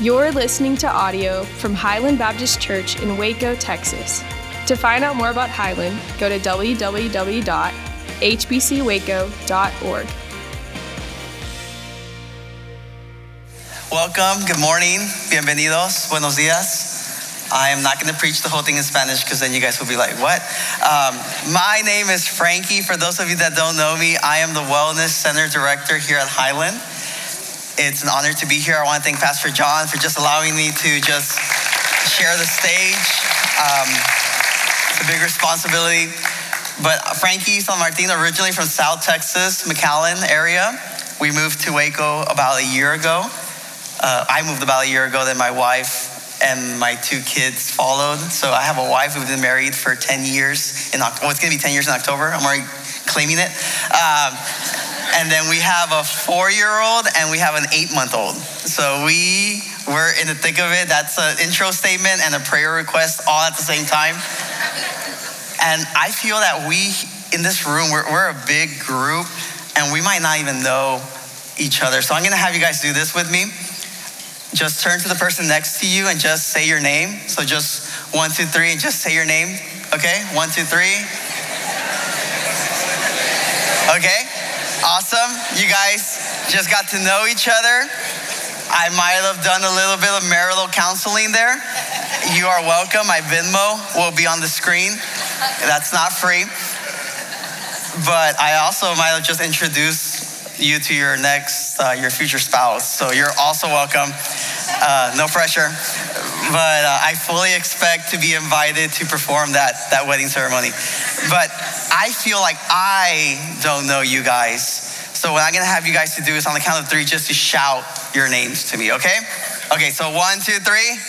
You're listening to audio from Highland Baptist Church in Waco, Texas. To find out more about Highland, go to www.hbcwaco.org. Welcome, good morning, bienvenidos, buenos días. I am not going to preach the whole thing in Spanish because then you guys will be like, what? Um, my name is Frankie. For those of you that don't know me, I am the Wellness Center Director here at Highland. It's an honor to be here. I want to thank Pastor John for just allowing me to just share the stage. Um, it's a big responsibility. But Frankie San Martin, originally from South Texas, McAllen area. We moved to Waco about a year ago. Uh, I moved about a year ago, then my wife and my two kids followed. So I have a wife who's been married for 10 years in October. It's gonna be 10 years in October. I'm already claiming it. Um, and then we have a four year old and we have an eight month old. So we were in the thick of it. That's an intro statement and a prayer request all at the same time. And I feel that we in this room, we're, we're a big group and we might not even know each other. So I'm gonna have you guys do this with me just turn to the person next to you and just say your name. So just one, two, three, and just say your name. Okay, one, two, three. Okay, awesome. You guys just got to know each other. I might have done a little bit of marital counseling there. You are welcome. My Venmo will be on the screen. That's not free. But I also might have just introduced you to your next, uh, your future spouse. So you're also welcome. Uh, no pressure. But uh, I fully expect to be invited to perform that, that wedding ceremony. But I feel like I don't know you guys. So what I'm gonna have you guys to do is on the count of three, just to shout your names to me, okay? Okay, so one, two, three.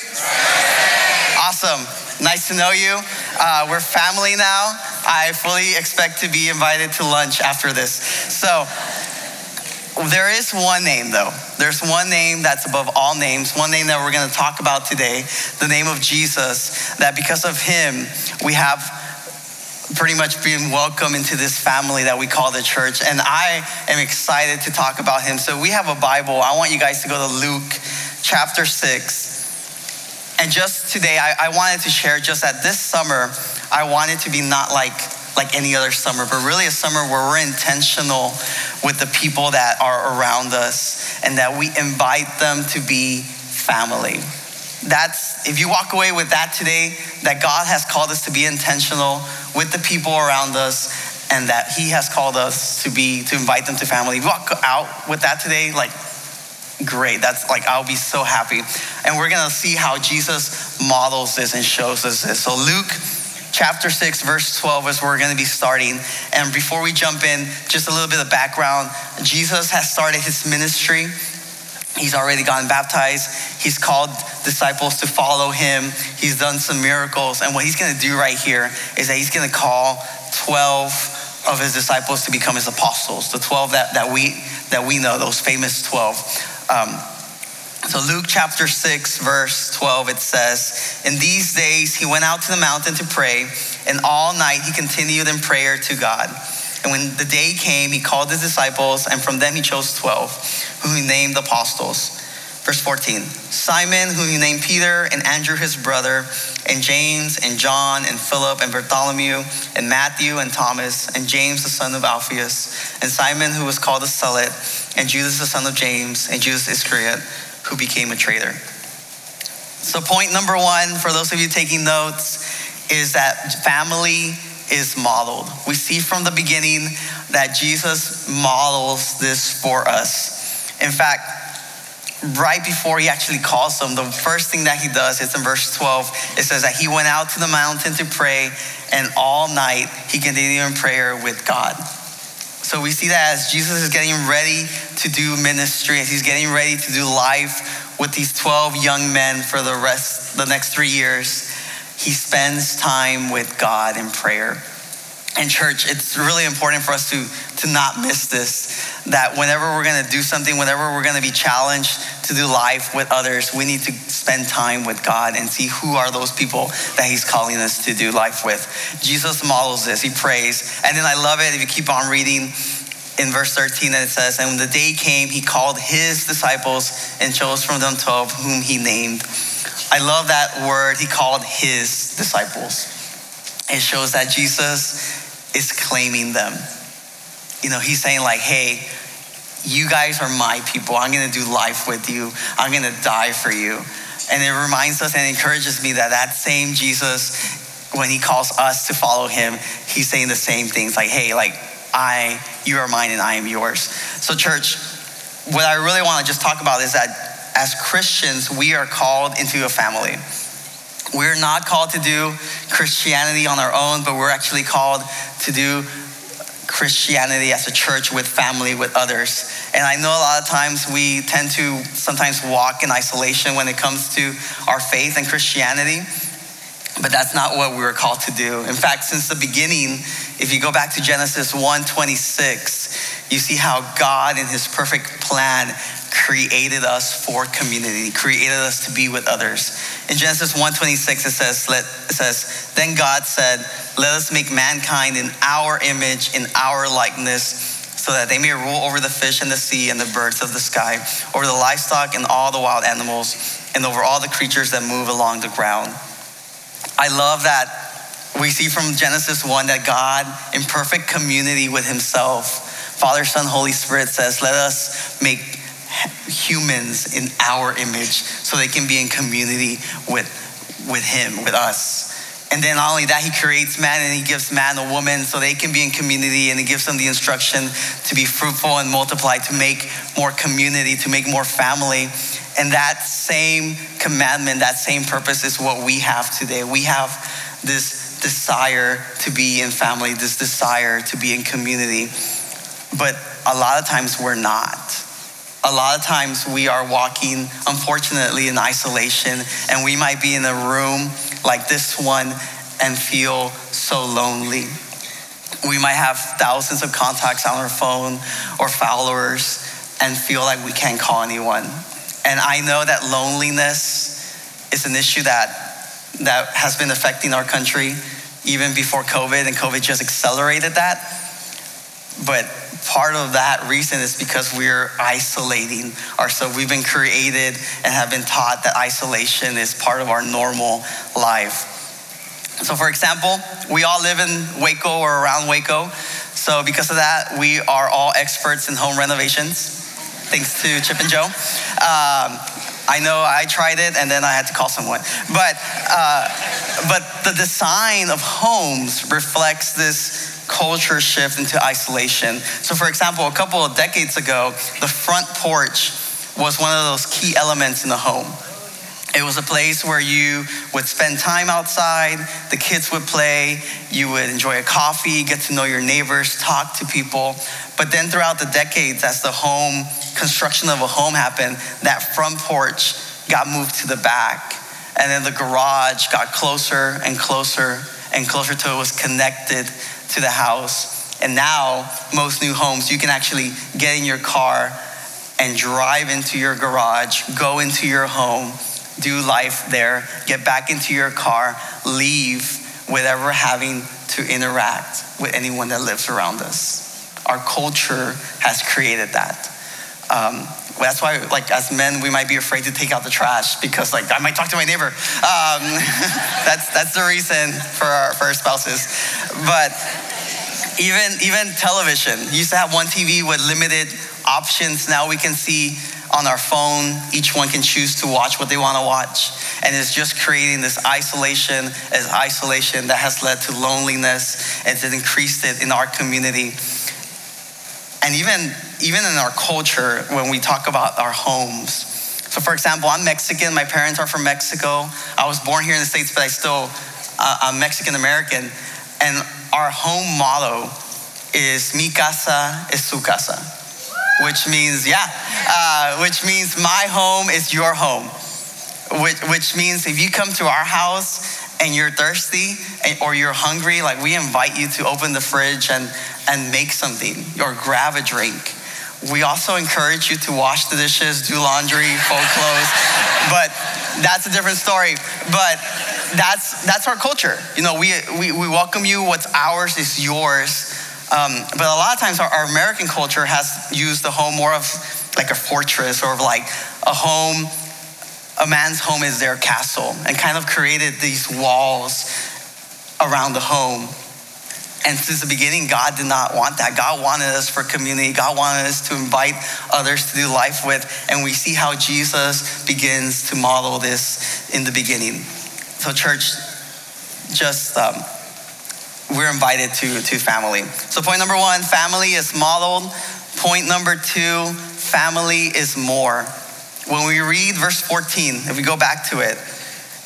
Awesome. Nice to know you. Uh, we're family now. I fully expect to be invited to lunch after this. So there is one name, though. There's one name that's above all names, one name that we're going to talk about today, the name of Jesus, that because of him, we have pretty much been welcome into this family that we call the church. And I am excited to talk about him. So we have a Bible. I want you guys to go to Luke chapter 6. And just today, I, I wanted to share just that this summer, I wanted to be not like like any other summer, but really a summer where we're intentional with the people that are around us and that we invite them to be family. That's, if you walk away with that today, that God has called us to be intentional with the people around us and that He has called us to be, to invite them to family. Walk out with that today, like, great. That's like, I'll be so happy. And we're gonna see how Jesus models this and shows us this. So, Luke chapter 6, verse 12 is where we're going to be starting. And before we jump in, just a little bit of background. Jesus has started his ministry. He's already gotten baptized. He's called disciples to follow him. He's done some miracles. And what he's going to do right here is that he's going to call 12 of his disciples to become his apostles, the 12 that, that, we, that we know, those famous 12. Um, so, Luke chapter 6, verse 12, it says, In these days he went out to the mountain to pray, and all night he continued in prayer to God. And when the day came, he called his disciples, and from them he chose 12, whom he named apostles. Verse 14 Simon, whom he named Peter, and Andrew his brother, and James, and John, and Philip, and Bartholomew, and Matthew, and Thomas, and James the son of Alphaeus, and Simon, who was called the Zealot, and Judas the son of James, and Judas Iscariot who became a traitor. So, point number one for those of you taking notes is that family is modeled. We see from the beginning that Jesus models this for us. In fact, right before he actually calls them, the first thing that he does is in verse 12. It says that he went out to the mountain to pray, and all night he continued in prayer with God. So we see that as Jesus is getting ready to do ministry, as he's getting ready to do life with these 12 young men for the rest, the next three years, he spends time with God in prayer. And church, it's really important for us to, to not miss this. That whenever we're gonna do something, whenever we're gonna be challenged to do life with others, we need to spend time with God and see who are those people that He's calling us to do life with. Jesus models this, He prays. And then I love it if you keep on reading. in verse 13, that it says, And when the day came, he called his disciples and chose from them 12, whom he named. I love that word. He called his disciples. It shows that Jesus is claiming them. You know, he's saying, like, hey, you guys are my people. I'm to do life with you. I'm to die for you. And it reminds us and encourages me that that same Jesus, when he calls us to follow him, he's saying the same things like, hey, like, I, you are mine and I am yours. So, church, what I really want to just talk about is that as Christians, we are called into a family. We're not called to do Christianity on our own, but we're actually called to do Christianity as a church with family, with others. And I know a lot of times we tend to sometimes walk in isolation when it comes to our faith and Christianity, but that's not what we were called to do. In fact, since the beginning, if you go back to Genesis 1:26, you see how God in his perfect plan created us for community, created us to be with others. In Genesis 1:26 it says let, it says then God said, "Let us make mankind in our image, in our likeness." So that they may rule over the fish in the sea and the birds of the sky, over the livestock and all the wild animals, and over all the creatures that move along the ground. I love that we see from Genesis 1 that God, in perfect community with Himself, Father, Son, Holy Spirit says, Let us make humans in our image so they can be in community with, with Him, with us. And then not only that, He creates man and He gives man a woman so they can be in community and He gives them the instruction to be fruitful and multiply, to make more community, to make more family. And that same commandment, that same purpose is what we have today. We have this desire to be in family, this desire to be in community. But a lot of times we're not. A lot of times we are walking, unfortunately, in isolation, and we might be in a room like this one and feel so lonely. We might have thousands of contacts on our phone or followers and feel like we can't call anyone. And I know that loneliness is an issue that, that has been affecting our country even before COVID, and COVID just accelerated that. But part of that reason is because we're isolating ourselves. We've been created and have been taught that isolation is part of our normal life. So, for example, we all live in Waco or around Waco. So, because of that, we are all experts in home renovations, thanks to Chip and Jo. Um, I know I tried it and then I had to call someone. But, uh, but the design of homes reflects this culture shift into isolation. So, for example, a couple of decades ago, the front porch was one of those key elements in the home. It was a place where you would spend time outside, the kids would play, you would enjoy a coffee, get to know your neighbors, talk to people. But then throughout the decades, as the home construction of a home happened, that front porch got moved to the back. And then the garage got closer and closer and closer to it was connected to the house. And now, most new homes, you can actually get in your car and drive into your garage, go into your home, do life there, get back into your car, leave without having to interact with anyone that lives around us. Our culture has created that. Um, that's why, like, as men, we might be afraid to take out the trash because, like, I might talk to my neighbor. Um, that's that's the reason for our, for our spouses. But even even television you used to have one TV with limited options. Now we can see on our phone. Each one can choose to watch what they want to watch, and it's just creating this isolation as isolation that has led to loneliness and it's increased it in our community. And even even in our culture, when we talk about our homes. So, for example, I'm Mexican. My parents are from Mexico. I was born here in the States, but I still, uh, I'm Mexican American. And our home motto is Mi casa es su casa, which means, yeah, uh, which means my home is your home, which, which means if you come to our house and you're thirsty or you're hungry, like we invite you to open the fridge and, and make something or grab a drink. We also encourage you to wash the dishes, do laundry, fold clothes, but that's a different story. But that's that's our culture. You know, we, we we welcome you. What's ours is yours. Um, but a lot of times our, our American culture has used the home more of like a fortress or like a home, a man's home is their castle, and kind of created these walls around the home. And since the beginning, God did not want that. God wanted us for community. God wanted us to invite others to do life with. And we see how Jesus begins to model this in the beginning. So, church, just um, we're invited to, to family. So, point number one family is modeled. Point number two family is more. When we read verse 14, if we go back to it,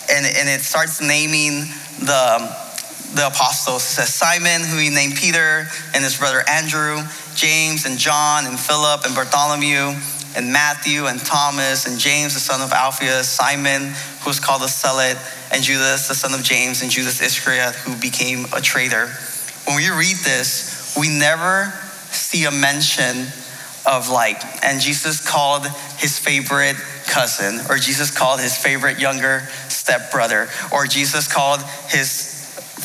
and, and it starts naming the the apostles. Says Simon, who he named Peter, and his brother Andrew, James and John and Philip and Bartholomew and Matthew and Thomas and James, the son of Alphaeus, Simon, who was called the Zealot, and Judas, the son of James, and Judas Iscariot, who became a traitor. When we read this, we never see a mention of like, and Jesus called his favorite cousin, or Jesus called his favorite younger stepbrother, or Jesus called his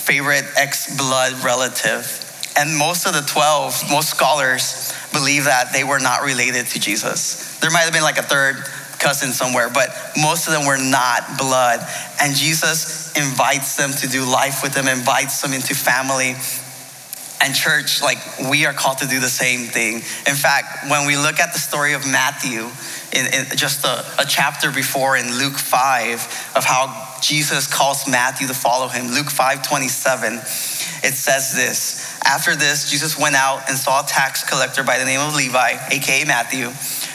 favorite ex blood relative. And most of the 12, most scholars believe that they were not related to Jesus. There might have been like a third cousin somewhere, but most of them were not blood. And Jesus invites them to do life with them, invites them into family. And church, like we are called to do the same thing. In fact, when we look at the story of Matthew, in, in just a, a chapter before in Luke 5, of how Jesus calls Matthew to follow him. Luke 5 27, it says this After this, Jesus went out and saw a tax collector by the name of Levi, aka Matthew,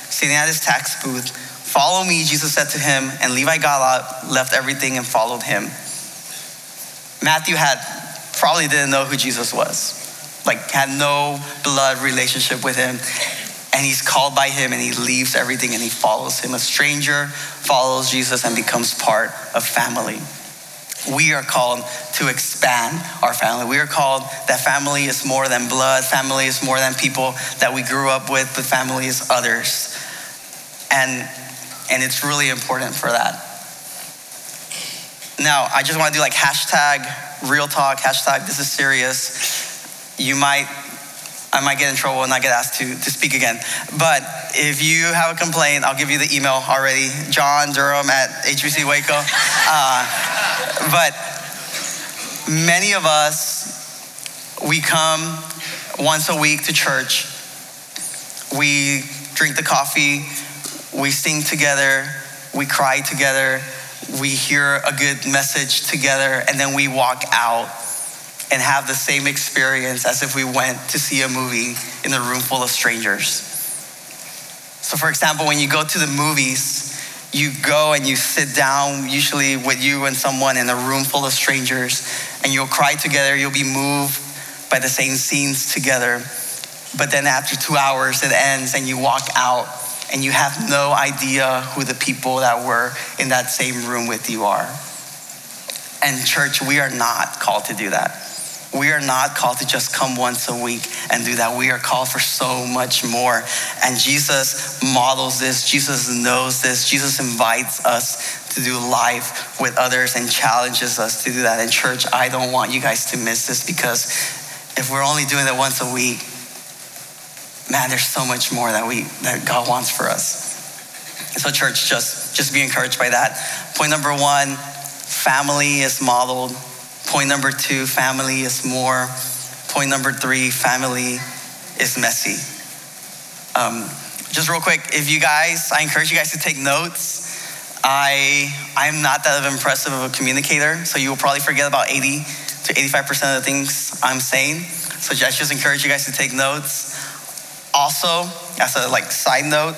sitting at his tax booth. Follow me, Jesus said to him, and Levi got up, left everything, and followed him. Matthew had probably didn't know who Jesus was, like had no blood relationship with him and he's called by him and he leaves everything and he follows him. A stranger follows Jesus and becomes part of family. We are called to expand our family. We are called that family is more than blood, family is more than people that we grew up with, but family is others. And and it's really important for that. Now, I just want to do like hashtag real talk, hashtag this is serious. You might I might get in trouble and not get asked to, to speak again. But if you have a complaint, I'll give you the email already, John Durham at HBC Waco. Uh, but many of us, we come once a week to church. We drink the coffee, we sing together, we cry together, we hear a good message together, and then we walk out and have the same experience as if we went to see a movie in a room full of strangers. So, for example, when you go to the movies, you go and you sit down, usually with you and someone in a room full of strangers, and you'll cry together, you'll be moved by the same scenes together. But then after two hours, it ends and you walk out and you have no idea who the people that were in that same room with you are. And, church, we are not called to do that. We are not called to just come once a week and do that. We are called for so much more. And Jesus models this, Jesus knows this, Jesus invites us to do life with others and challenges us to do that. In church, I don't want you guys to miss this because if we're only doing it once a week, man, there's so much more that we that God wants for us. So, church, just just be encouraged by that. Point number one, family is modeled Point number two, family is more. Point number three, family is messy. Um, just real quick, if you guys, I encourage you guys to take notes. I I'm not that impressive of a communicator, so you will probably forget about 80 to 85% of the things I'm saying. So I just encourage you guys to take notes. Also, as a like side note,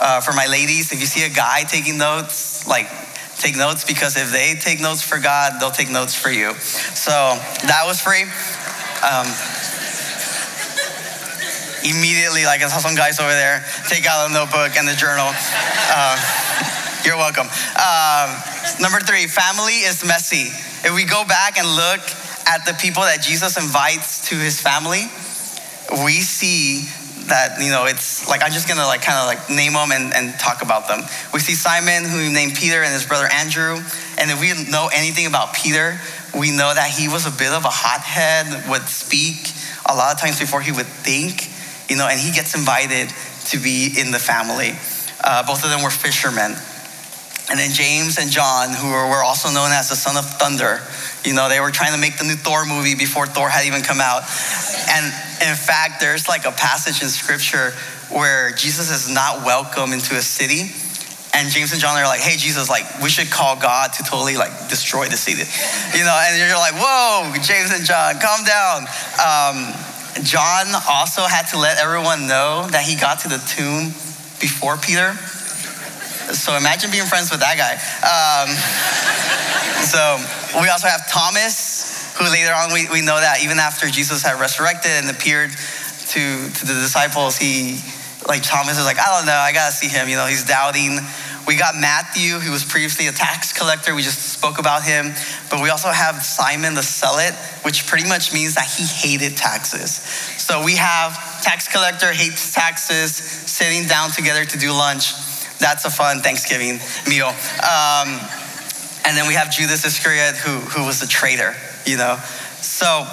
uh, for my ladies, if you see a guy taking notes, like take notes because if they take notes for God, they'll take notes for you. So that was free. Um, immediately, like I saw some guys over there take out a notebook and the journal. Uh, you're welcome. Um, number three, family is messy. If we go back and look at the people that Jesus invites to his family, we see that you know it's like i'm just gonna like kind of like name them and, and talk about them we see simon who we named peter and his brother andrew and if we know anything about peter We know that he was a bit of a hothead, would speak a lot of times before he would think, you know, and he gets invited to be in the family. Uh, both of them were fishermen. And then James and John, who were also known as the son of thunder, you know, they were trying to make the new Thor movie before Thor had even come out. And in fact, there's like a passage in scripture where Jesus is not welcome into a city. And James and John are like, hey, Jesus, like, we should call God to totally like destroy the city. You know, and you're like, whoa, James and John, calm down. Um, John also had to let everyone know that he got to the tomb before Peter. So imagine being friends with that guy. Um, so we also have Thomas, who later on we, we know that even after Jesus had resurrected and appeared to, to the disciples, he, like Thomas is like, I don't know, I gotta see him. You know, he's doubting. We got Matthew, who was previously a tax collector. We just spoke about him. But we also have Simon the Zealot, which pretty much means that he hated taxes. So we have tax collector hates taxes, sitting down together to do lunch. That's a fun Thanksgiving meal. Um, and then we have Judas Iscariot, who, who was a traitor, you know. So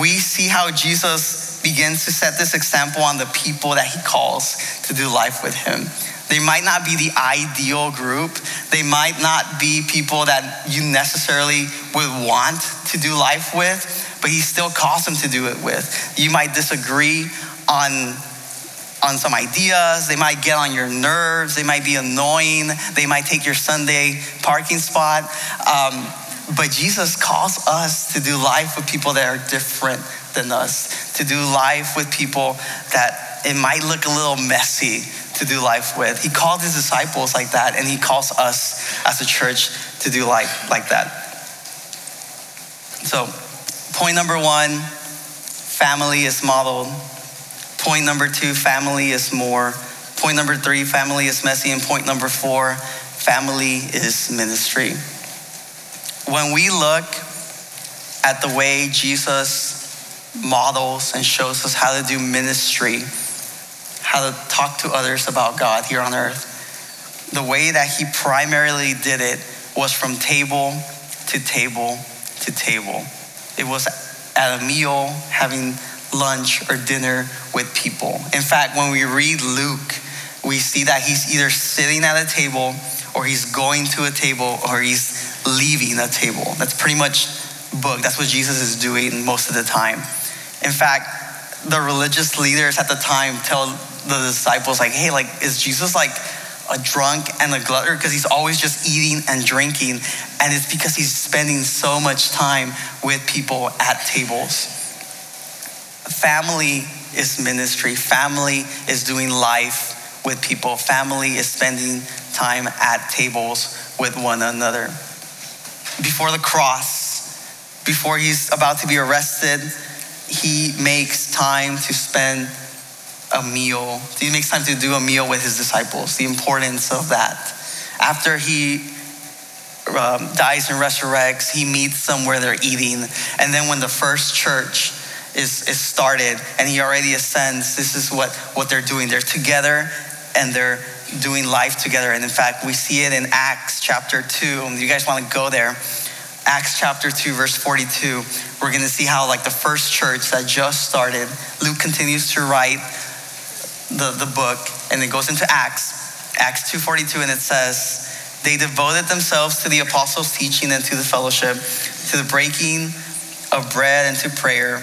we see how Jesus begins to set this example on the people that he calls to do life with him. They might not be the ideal group. They might not be people that you necessarily would want to do life with, but he still calls them to do it with. You might disagree on on some ideas. They might get on your nerves. They might be annoying. They might take your Sunday parking spot. Um, but Jesus calls us to do life with people that are different than us, to do life with people that it might look a little messy to do life with. He called his disciples like that, and he calls us as a church to do life like that. So, point number one family is modeled Point number two, family is more. Point number three, family is messy. And point number four, family is ministry. When we look at the way Jesus models and shows us how to do ministry, how to talk to others about God here on earth, the way that he primarily did it was from table to table to table. It was at a meal, having lunch or dinner with people. In fact, when we read Luke, we see that he's either sitting at a table or he's going to a table or he's leaving a table. That's pretty much book. That's what Jesus is doing most of the time. In fact, the religious leaders at the time tell the disciples like, "Hey, like is Jesus like a drunk and a glutton because he's always just eating and drinking and it's because he's spending so much time with people at tables." Family is ministry, family is doing life with people, family is spending time at tables with one another. Before the cross, before he's about to be arrested, he makes time to spend a meal. He makes time to do a meal with his disciples, the importance of that. After he um, dies and resurrects, he meets them where they're eating. And then when the first church is, is started and he already ascends, this is what, what they're doing. They're together and they're doing life together. And in fact, we see it in Acts chapter 2. You guys want to go there? Acts chapter 2, verse 42. We're going to see how, like, the first church that just started, Luke continues to write the, the book and it goes into Acts, Acts 2.42, and it says, they devoted themselves to the apostles' teaching and to the fellowship, to the breaking of bread and to prayer.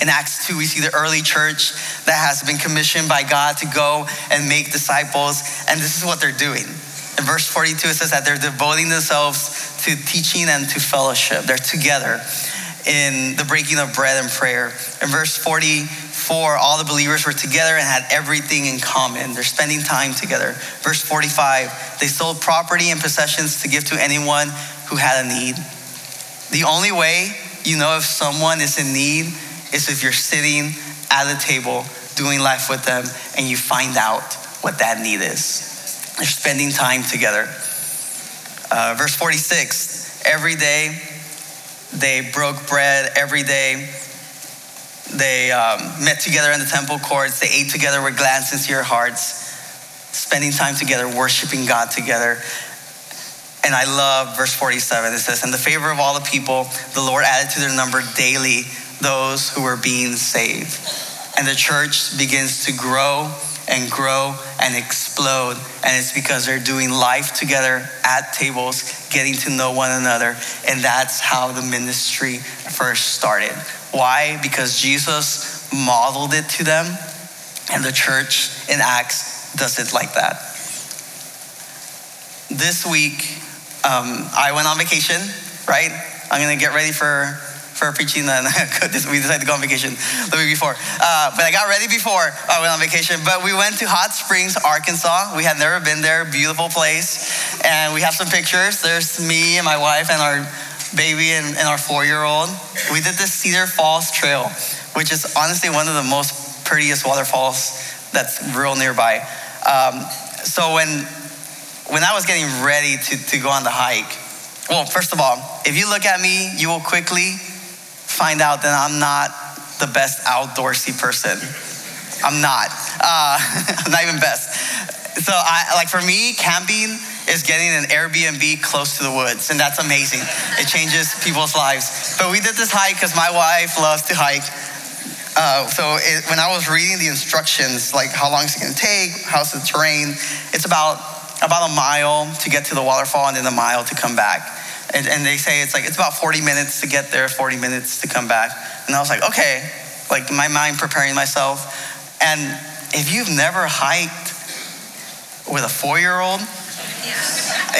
in Acts 2, we see the early church that has been commissioned by God to go and make disciples, and this is what they're doing. In verse 42, it says that they're devoting themselves to teaching and to fellowship. They're together in the breaking of bread and prayer. In verse 44, all the believers were together and had everything in common. They're spending time together. Verse 45, they sold property and possessions to give to anyone who had a need. The only way you know if someone is in need is if you're sitting at the table doing life with them and you find out what that need is. They're spending time together. Uh, verse 46 every day they broke bread, every day they um, met together in the temple courts, they ate together with glad, sincere hearts, spending time together, worshiping God together. And I love verse 47. It says, In the favor of all the people, the Lord added to their number daily those who are being saved. And the church begins to grow and grow and explode. And it's because they're doing life together at tables, getting to know one another. And that's how the ministry first started. Why? Because Jesus modeled it to them, and the church in Acts does it like that. This week, um, I went on vacation, right? I'm gonna get ready for preaching, we decided to go on vacation the week before. Uh, but I got ready before I went on vacation. But we went to Hot Springs, Arkansas. We had never been there, beautiful place. And we have some pictures. There's me and my wife and our baby and, and our four year old. We did the Cedar Falls Trail, which is honestly one of the most prettiest waterfalls that's real nearby. Um, so when, when I was getting ready to, to go on the hike, well, first of all, if you look at me, you will quickly find out that I'm not the best outdoorsy person. I'm not. Uh, I'm not even best. So, I like for me, camping is getting an Airbnb close to the woods, and that's amazing. It changes people's lives. But we did this hike because my wife loves to hike. Uh, so it, when I was reading the instructions, like how long is it going to take, how's the terrain, it's about about a mile to get to the waterfall and then a mile to come back. And, and they say it's like, it's about 40 minutes to get there, 40 minutes to come back. And I was like, okay, like my mind preparing myself. And if you've never hiked with a four year old,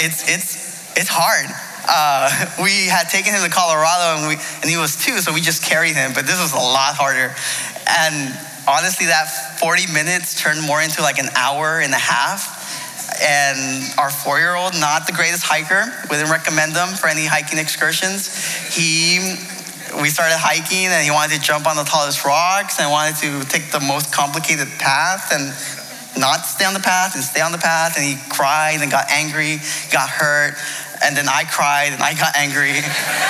it's, it's, it's hard. Uh, we had taken him to Colorado and, we, and he was two, so we just carried him, but this was a lot harder. And honestly, that 40 minutes turned more into like an hour and a half and our four year old, not the greatest hiker, wouldn't recommend them for any hiking excursions. He, we started hiking and he wanted to jump on the tallest rocks and wanted to take the most complicated path and not stay on the path and stay on the path. And he cried and got angry, got hurt. And then I cried and I got angry.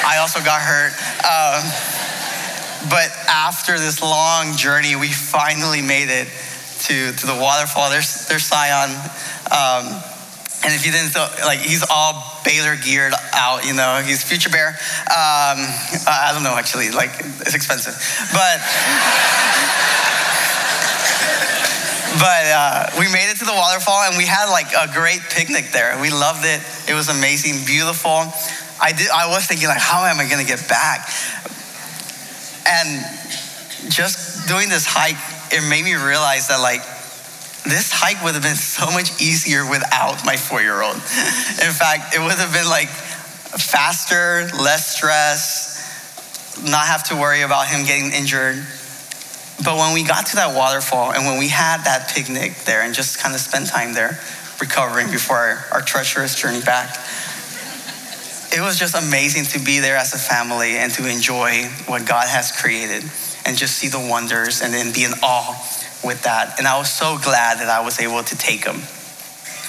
I also got hurt. Um, but after this long journey, we finally made it to, to the waterfall. There's, there's Sion. Um, and if you didn't, like, he's all Baylor geared out, you know, he's Future Bear. Um, I don't know, actually, like, it's expensive. But, but uh, we made it to the waterfall and we had like a great picnic there. We loved it. It was amazing, beautiful. I did. I was thinking like, how am I going to get back? And just doing this hike, it made me realize that like this hike would have been so much easier without my four year old. In fact, it would have been like faster, less stress, not have to worry about him getting injured. But when we got to that waterfall and when we had that picnic there and just kind of spent time there recovering before our, our treacherous journey back, it was just amazing to be there as a family and to enjoy what God has created and just see the wonders and then be in awe with that. And I was so glad that I was able to take him.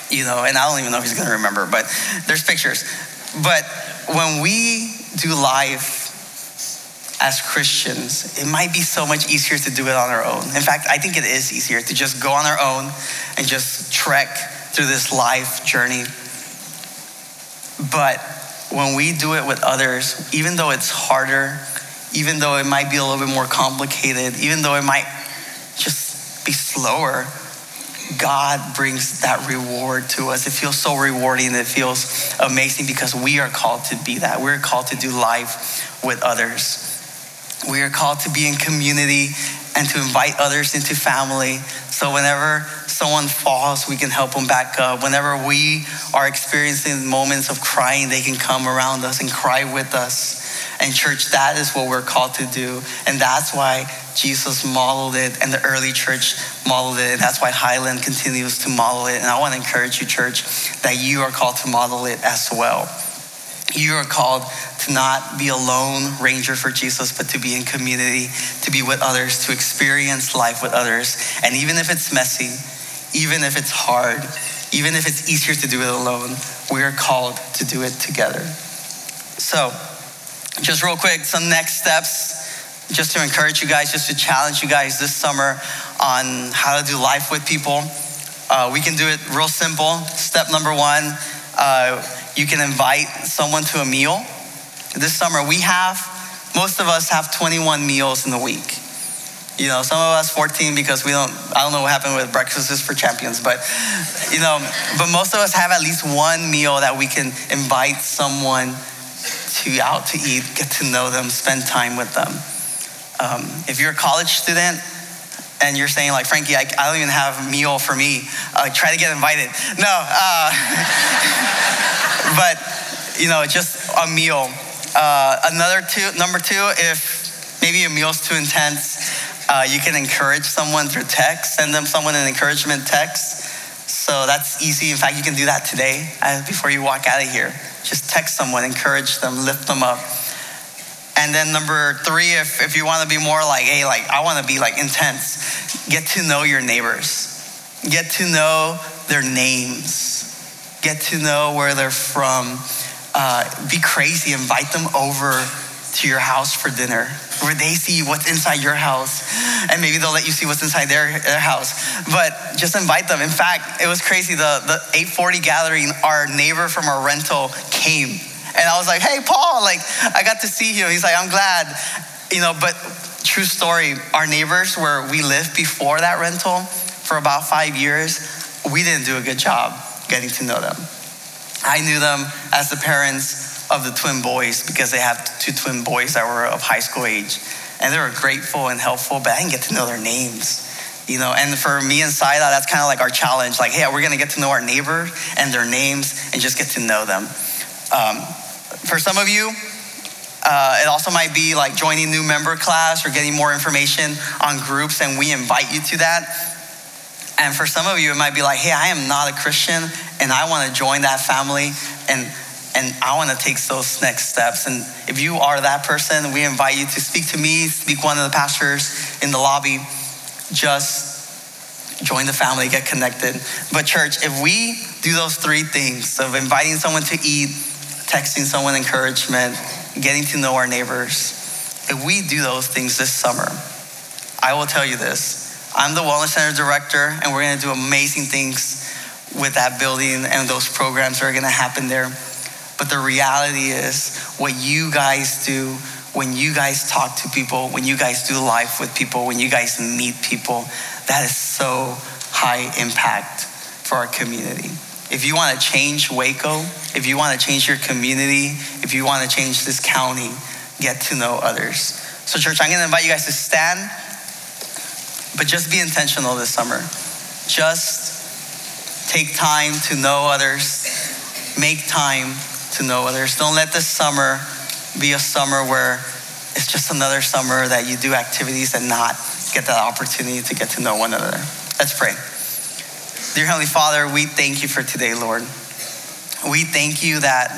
You know, and I don't even know if he's gonna remember, but there's pictures. But when we do life as Christians, it might be so much easier to do it on our own. In fact, I think it is easier to just go on our own and just trek through this life journey. But when we do it with others, even though it's harder, even though it might be a little bit more complicated, even though it might just be slower, God brings that reward to us. It feels so rewarding. It feels amazing because we are called to be that. We're called to do life with others. We are called to be in community and to invite others into family. So whenever someone falls, we can help them back up. Whenever we are experiencing moments of crying, they can come around us and cry with us. And, church, that is what we're called to do. And that's why Jesus modeled it and the early church modeled it. And that's why Highland continues to model it. And I want to encourage you, church, that you are called to model it as well. You are called to not be a lone ranger for Jesus, but to be in community, to be with others, to experience life with others. And even if it's messy, even if it's hard, even if it's easier to do it alone, we are called to do it together. So, just real quick, some next steps, just to encourage you guys, just to challenge you guys this summer on how to do life with people. Uh, we can do it real simple. Step number one, uh, you can invite someone to a meal. This summer, we have, most of us have 21 meals in the week. You know, some of us 14 because we don't, I don't know what happened with breakfasts for champions, but, you know, but most of us have at least one meal that we can invite someone to out to eat, get to know them, spend time with them. Um, if you're a college student and you're saying like, Frankie, I, I don't even have a meal for me, uh, try to get invited. No, uh, but you know, just a meal. Uh, another two, number two, if maybe a meal's too intense, uh, you can encourage someone through text, send them someone an encouragement text. So that's easy. In fact, you can do that today uh, before you walk out of here. Just text someone, encourage them, lift them up. And then number three, if, if you want to be more like, hey, like I want to be like intense, get to know your neighbors. Get to know their names. Get to know where they're from. Uh, be crazy, invite them over to your house for dinner where they see what's inside your house and maybe they'll let you see what's inside their, their house. But just invite them. In fact it was crazy. The, the 840 gathering our neighbor from our rental came. And i was like hey paul like i got to see you. He's like i'm glad. You know but true story our neighbors where we lived before that rental for about five years we didn't do a good job getting to know them. I knew them as the parents of the twin boys because they have two twin boys that were of high school age. And they were grateful and helpful, but I didn't get to know their names. You know, and for me and Saida, that's kind of like our challenge. Like, hey, we're gonna get to know our neighbor and their names and just get to know them. Um, for some of you, uh, it also might be like joining new member class or getting more information on groups, and we invite you to that. And for some of you, it might be like, hey, I am not a Christian and I wanna join that family. And and I want to take those next steps. And if you are that person, we invite you to speak to me, speak one of the pastors in the lobby. Just join the family, get connected. But church, if we do those three things of inviting someone to eat, texting someone encouragement, getting to know our neighbors, if we do those things this summer, I will tell you this. I'm the Wellness Center director, and we're gonna do amazing things with that building and those programs that are gonna happen there. But the reality is, what you guys do when you guys talk to people, when you guys do life with people, when you guys meet people, that is so high impact for our community. If you want to change Waco, if you want to change your community, if you want to change this county, get to know others. So, church, I'm going to invite you guys to stand, but just be intentional this summer. Just take time to know others, make time to know others. Don't let this summer be a summer where it's just another summer that you do activities and not get that opportunity to get to know one another. Let's pray. Dear Heavenly Father, we thank you for today, Lord. We thank you that,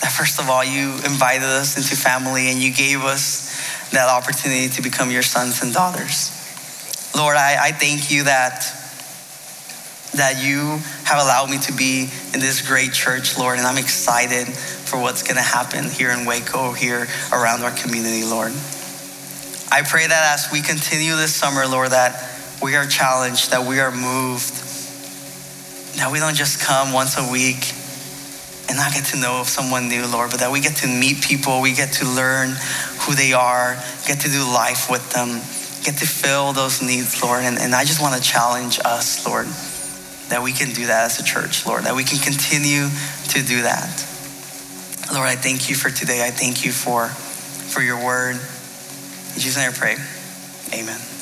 that first of all, you invited us into family and you gave us that opportunity to become your sons and daughters. Lord, I, I thank you that that you have allowed me to be in this great church, Lord, and I'm excited for what's going to happen here in Waco, here around our community, Lord. I pray that as we continue this summer, Lord, that we are challenged, that we are moved, that we don't just come once a week and not get to know someone new, Lord, but that we get to meet people, we get to learn who they are, get to do life with them, get to fill those needs, Lord. And, and I just want to challenge us, Lord that we can do that as a church, Lord, that we can continue to do that. Lord, I thank you for today. I thank you for, for your word. In Jesus' name I pray. Amen.